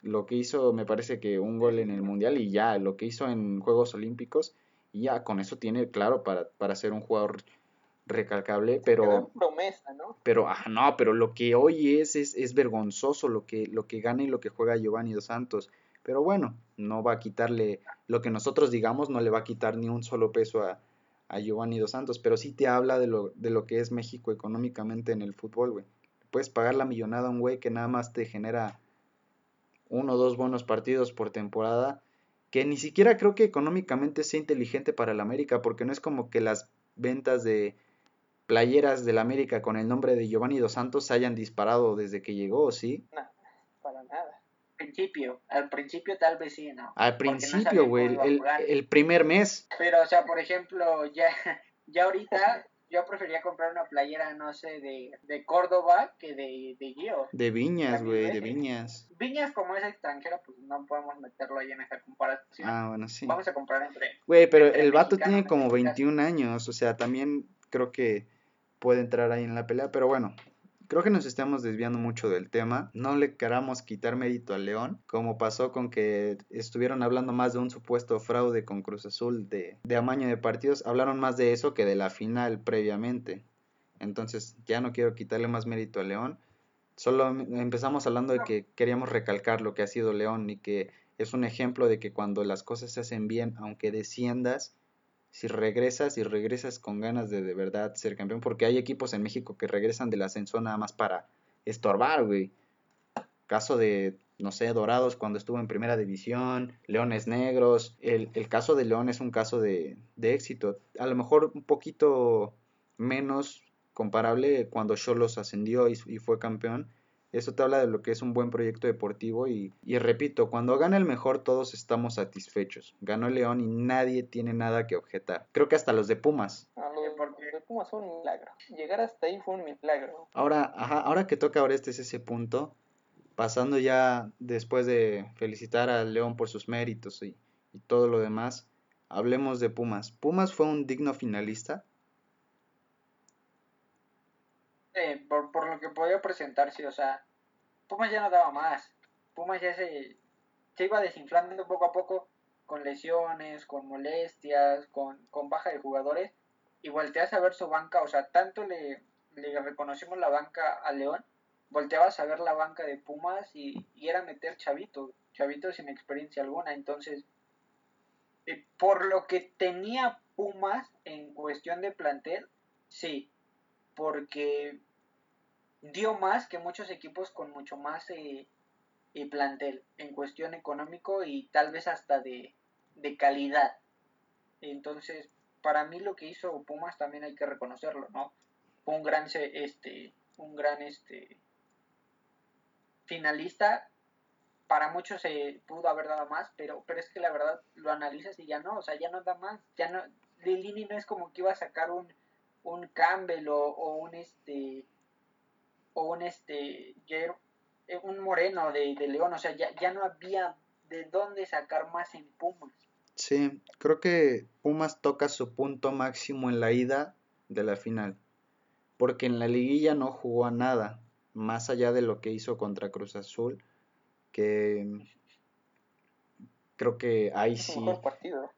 lo que hizo, me parece que un gol en el Mundial y ya, lo que hizo en Juegos Olímpicos, y ya con eso tiene claro para, para ser un jugador recalcable, pero, en promesa, ¿no? pero, ah, no, pero lo que hoy es, es, es vergonzoso lo que, lo que gana y lo que juega Giovanni Dos Santos. Pero bueno, no va a quitarle, lo que nosotros digamos no le va a quitar ni un solo peso a, a Giovanni Dos Santos, pero sí te habla de lo, de lo que es México económicamente en el fútbol, güey. Puedes pagar la millonada a un güey que nada más te genera uno o dos buenos partidos por temporada que ni siquiera creo que económicamente sea inteligente para el América, porque no es como que las ventas de playeras del América con el nombre de Giovanni Dos Santos se hayan disparado desde que llegó, ¿sí? No, para nada. principio, al principio tal vez sí, ¿no? Al principio, güey, el, el primer mes. Pero, o sea, por ejemplo, ya, ya ahorita yo prefería comprar una playera, no sé, de, de Córdoba que de, de Gio. De viñas, güey, de viñas. Viñas como es extranjera, pues no podemos meterlo ahí en esa comparación. Ah, bueno, sí. Vamos a comprar entre... Güey, pero entre el vato tiene como en este caso. 21 años, o sea, también creo que puede entrar ahí en la pelea, pero bueno, creo que nos estamos desviando mucho del tema. No le queramos quitar mérito al León, como pasó con que estuvieron hablando más de un supuesto fraude con Cruz Azul de, de amaño de partidos, hablaron más de eso que de la final previamente. Entonces, ya no quiero quitarle más mérito al León. Solo em- empezamos hablando de que queríamos recalcar lo que ha sido León y que es un ejemplo de que cuando las cosas se hacen bien, aunque desciendas, si regresas y regresas con ganas de de verdad ser campeón, porque hay equipos en México que regresan del ascenso nada más para estorbar, güey. Caso de, no sé, Dorados cuando estuvo en primera división, Leones Negros. El, el caso de León es un caso de, de éxito. A lo mejor un poquito menos comparable cuando Cholos ascendió y, y fue campeón. Eso te habla de lo que es un buen proyecto deportivo y, y repito, cuando gana el mejor todos estamos satisfechos. Ganó el León y nadie tiene nada que objetar. Creo que hasta los de Pumas. A los Sí, porque- de Pumas fue un milagro. Llegar hasta ahí fue un milagro. Ahora, ajá, ahora que toca ahora este es ese punto, pasando ya después de felicitar al León por sus méritos y, y todo lo demás, hablemos de Pumas. ¿Pumas fue un digno finalista? Eh, por, por lo que podía presentarse, o sea, Pumas ya no daba más. Pumas ya se, se iba desinflando poco a poco con lesiones, con molestias, con, con baja de jugadores. Y volteas a ver su banca, o sea, tanto le, le reconocimos la banca a León, volteabas a ver la banca de Pumas y, y era meter chavitos, chavitos sin experiencia alguna. Entonces, eh, por lo que tenía Pumas en cuestión de plantel, sí, porque dio más que muchos equipos con mucho más eh, plantel en cuestión económico y tal vez hasta de, de calidad. Entonces, para mí lo que hizo Pumas también hay que reconocerlo, ¿no? Un gran este un gran este finalista para muchos se pudo haber dado más, pero pero es que la verdad lo analizas y ya no, o sea, ya no da más, ya no Lilini no es como que iba a sacar un un Campbell o, o un este o un este eh, un Moreno de, de León, o sea, ya, ya no había de dónde sacar más en Pumas. Sí, creo que Pumas toca su punto máximo en la ida de la final, porque en la liguilla no jugó a nada, más allá de lo que hizo contra Cruz Azul, que creo que ahí Es sí, mejor partido.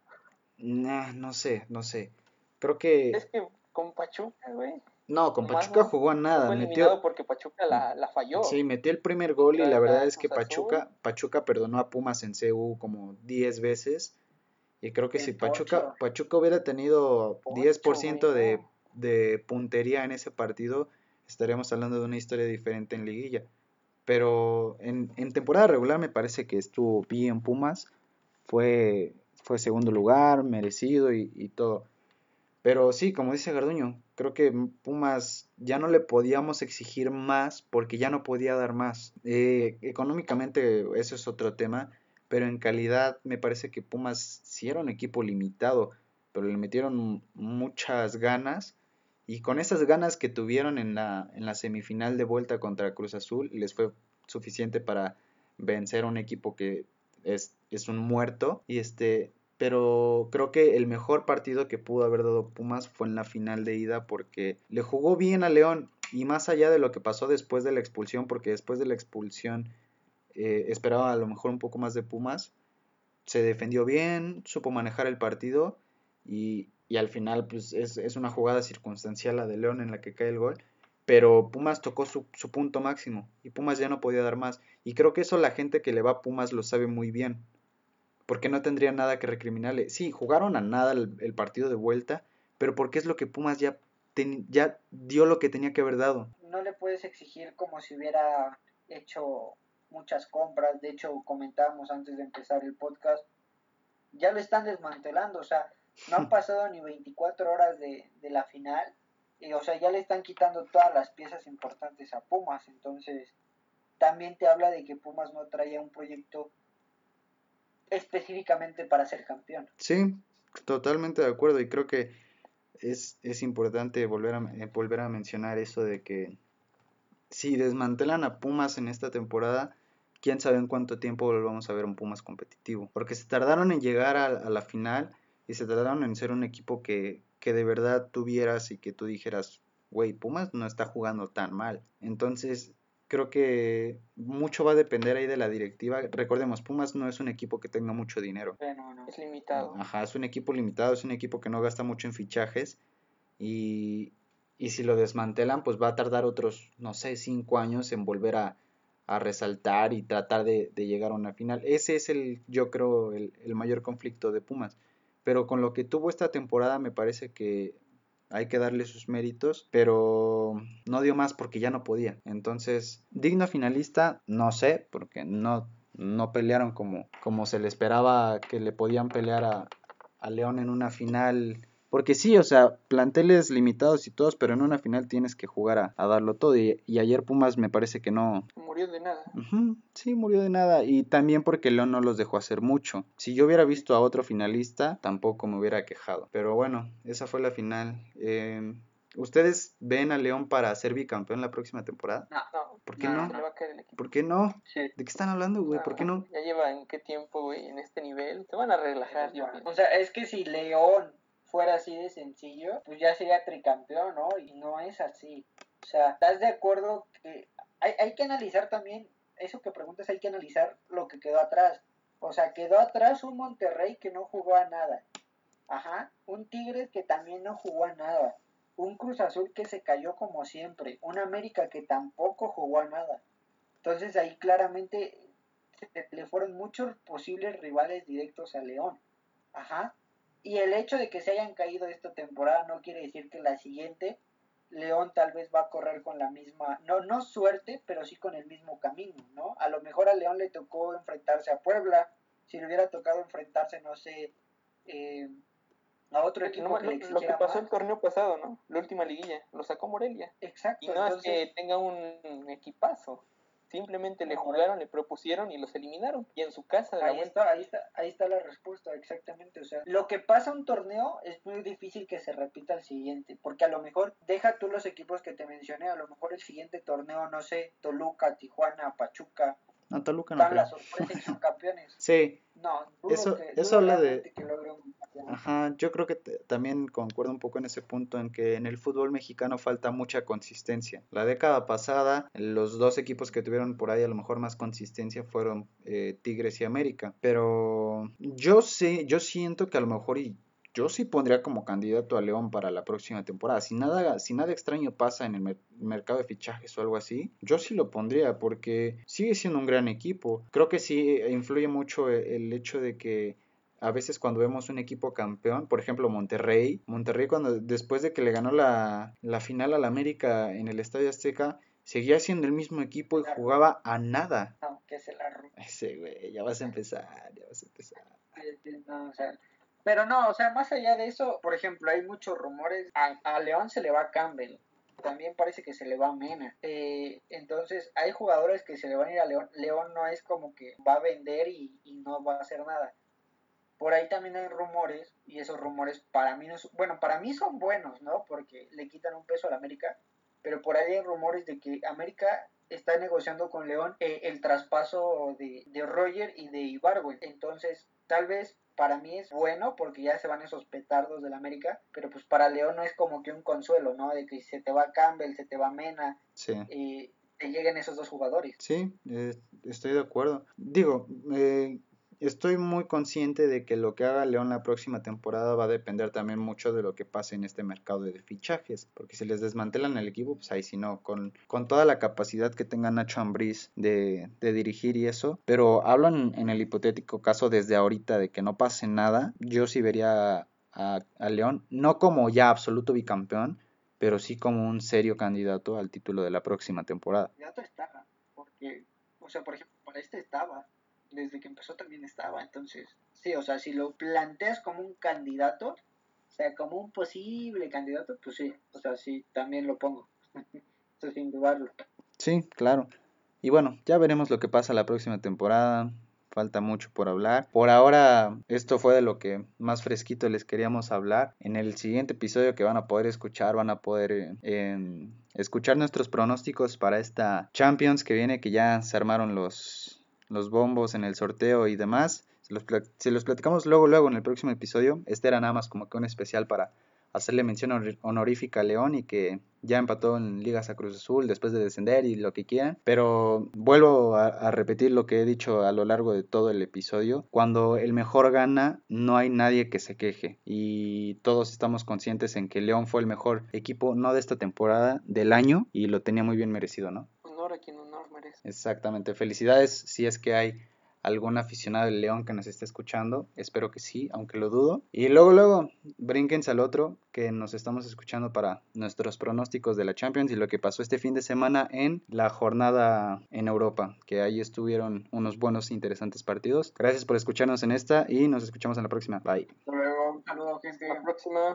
nah, no sé, no sé, creo que Es que con Pachuca, güey. no, con Pachuca jugó a nada, fue metió, porque Pachuca la, la falló. Sí, metió el primer gol y la verdad es que. Pachuca, Pachuca perdonó a Pumas en CU como 10 veces. Y creo que El si Pachuca. Pachuca hubiera tenido Pocho, 10% güey, de, de puntería en ese partido, estaríamos hablando de una historia diferente en liguilla. Pero en, en temporada regular me parece que estuvo bien Pumas. Fue, fue segundo lugar, merecido y, y todo. Pero sí, como dice Garduño, creo que Pumas ya no le podíamos exigir más porque ya no podía dar más. Eh, económicamente eso es otro tema, pero en calidad me parece que Pumas sí era un equipo limitado, pero le metieron muchas ganas y con esas ganas que tuvieron en la, en la semifinal de vuelta contra Cruz Azul les fue suficiente para vencer a un equipo que es, es un muerto y este pero creo que el mejor partido que pudo haber dado Pumas fue en la final de ida porque le jugó bien a León y más allá de lo que pasó después de la expulsión, porque después de la expulsión eh, esperaba a lo mejor un poco más de Pumas, se defendió bien, supo manejar el partido y, y al final pues es, es una jugada circunstancial la de León en la que cae el gol, pero Pumas tocó su, su punto máximo y Pumas ya no podía dar más y creo que eso la gente que le va a Pumas lo sabe muy bien porque no tendría nada que recriminarle. Sí, jugaron a nada el, el partido de vuelta, pero porque es lo que Pumas ya, ten- ya dio lo que tenía que haber dado. No le puedes exigir como si hubiera hecho muchas compras. De hecho, comentábamos antes de empezar el podcast ya lo están desmantelando, o sea, no han pasado ni 24 horas de, de la final, y, o sea, ya le están quitando todas las piezas importantes a Pumas, entonces también te habla de que Pumas no traía un proyecto específicamente para ser campeón. Sí, totalmente de acuerdo y creo que es, es importante volver a, eh, volver a mencionar eso de que si desmantelan a Pumas en esta temporada, quién sabe en cuánto tiempo volvamos a ver un Pumas competitivo. Porque se tardaron en llegar a, la final y se tardaron en ser un equipo que, que de verdad tuvieras y que tú dijeras, güey, Pumas no está jugando tan mal. Entonces, creo que mucho va a depender ahí de la directiva. Recordemos, Pumas no es un equipo que tenga mucho dinero. Es limitado. Ajá, es un equipo limitado, es un equipo que no gasta mucho en fichajes y, y si lo desmantelan, pues va a tardar otros, no sé, cinco años en volver a, a resaltar y tratar de, de, llegar a una final. Ese es el, yo creo, el, el mayor conflicto de Pumas. Pero con lo que tuvo esta temporada me parece que hay que darle sus méritos, pero no dio más porque ya no podía. Entonces, digno finalista, no sé, porque no, no pelearon como, como se le esperaba que le podían pelear a, a León en una final porque sí, o sea, planteles limitados y todos, pero en una final tienes que jugar a, a darlo todo. Y, y, ayer Pumas me parece que no. Murió de nada. Uh -huh, sí, murió de nada. Y también porque León no los dejó hacer mucho. Si yo hubiera visto a otro finalista, tampoco me hubiera quejado. Pero bueno, esa fue la final. Eh, ¿Ustedes ven a León para ser bicampeón la próxima temporada? No, no. ¿Por qué no? no? Se le va a caer el equipo. ¿Por qué no? Sí. ¿De qué están hablando, güey? ¿Por qué no? Ya lleva en qué tiempo, güey, en este nivel. Se van a relajar, yo pienso. O sea, es que si León fuera así de sencillo, pues ya sería tricampeón, ¿no? Y no es así. O sea, ¿estás de acuerdo que hay, hay que analizar también, eso que preguntas, hay que analizar lo que quedó atrás? O sea, quedó atrás un Monterrey que no jugó a nada. Ajá. Un Tigres que también no jugó a nada. Un Cruz Azul que se cayó como siempre. Un América que tampoco jugó a nada. Entonces ahí claramente le fueron muchos posibles rivales directos a León. Ajá. Y el hecho de que se hayan caído esta temporada no quiere decir que la siguiente León tal vez va a correr con la misma, no, no suerte, pero sí con el mismo camino, ¿no? A lo mejor a León le tocó enfrentarse a Puebla, si le hubiera tocado enfrentarse, no sé, eh, a otro equipo no, que lo, le lo que pasó más. el torneo pasado, ¿no? La última liguilla, lo sacó Morelia. Exacto. Y no entonces... es que tenga un equipazo. Simplemente le jugaron, le propusieron y los eliminaron. Y en su casa. ahí, está, ahí, está, ahí está la respuesta, exactamente. O sea, lo que pasa un torneo es muy difícil que se repita el siguiente. Porque a lo mejor, deja tú los equipos que te mencioné, a lo mejor el siguiente torneo, no sé, Toluca, Tijuana, Pachuca. No, Toluca no. Dan la sorpresa y son campeones. Sí. No, eso, que, eso habla de. Que un Ajá, yo creo que también concuerdo un poco en ese punto en que en el fútbol mexicano falta mucha consistencia. La década pasada, los dos equipos que tuvieron por ahí a lo mejor más consistencia fueron eh, Tigres y América. Pero yo sé, yo siento que a lo mejor y yo sí pondría como candidato a León para la próxima temporada. Si nada, si nada extraño pasa en el mer mercado de fichajes o algo así, yo sí lo pondría porque sigue siendo un gran equipo. Creo que sí influye mucho el, el hecho de que a veces cuando vemos un equipo campeón, por ejemplo Monterrey, Monterrey cuando después de que le ganó la, la final al América en el Estadio Azteca, seguía siendo el mismo equipo y jugaba a nada. No, que se la Ese güey, ya vas a empezar, ya vas a empezar. No, o sea, pero no, o sea, más allá de eso, por ejemplo, hay muchos rumores, a, a León se le va Campbell, también parece que se le va Mena. Eh, entonces, hay jugadores que se le van a ir a León. León no es como que va a vender y, y no va a hacer nada por ahí también hay rumores, y esos rumores para mí no son, bueno, para mí son buenos, ¿no? Porque le quitan un peso a la América, pero por ahí hay rumores de que América está negociando con León eh, el traspaso de, de Roger y de Ibargüen. Entonces, tal vez para mí es bueno porque ya se van esos petardos del América, pero pues para León no es como que un consuelo, ¿no? De que se te va Campbell, se te va Mena, sí. eh, te lleguen esos dos jugadores. Sí, eh, estoy de acuerdo. Digo, eh, estoy muy consciente de que lo que haga León la próxima temporada va a depender también mucho de lo que pase en este mercado de fichajes, porque si les desmantelan el equipo, pues ahí sí no, con, con toda la capacidad que tenga Nacho Ambriz de, de dirigir y eso, pero hablo en, el hipotético caso desde ahorita de que no pase nada, yo sí vería a, a León, no como ya absoluto bicampeón, pero sí como un serio candidato al título de la próxima temporada. Está, porque, o sea, por ejemplo, para este estaba, desde que empezó también estaba. Entonces, sí, o sea, si lo planteas como un candidato, o sea, como un posible candidato, pues sí, o sea, sí, también lo pongo. Eso sin dudarlo. Sí, claro. Y bueno, ya veremos lo que pasa la próxima temporada. Falta mucho por hablar. Por ahora, esto fue de lo que más fresquito les queríamos hablar. En el siguiente episodio que van a poder escuchar, van a poder eh, escuchar nuestros pronósticos para esta Champions que viene, que ya se armaron los, los bombos en el sorteo y demás. Se los, platicamos luego, luego en el próximo episodio. Este era nada más como que un especial para hacerle mención honorífica a León y que ya empató en Ligas a Cruz Azul después de descender y lo que quieran. Pero vuelvo a, repetir lo que he dicho a lo largo de todo el episodio. Cuando el mejor gana, no hay nadie que se queje. Y todos estamos conscientes en que León fue el mejor equipo, no de esta temporada, del año, y lo tenía muy bien merecido, ¿no? Honor a quien merece. Exactamente. Felicidades si es que hay algún aficionado del León que nos esté escuchando. Espero que sí, aunque lo dudo. Y luego, luego, brínquense al otro que nos estamos escuchando para nuestros pronósticos de la Champions y lo que pasó este fin de semana en la jornada en Europa, que ahí estuvieron unos buenos, interesantes partidos. Gracias por escucharnos en esta y nos escuchamos en la próxima. Bye. Hasta luego, gente. la próxima.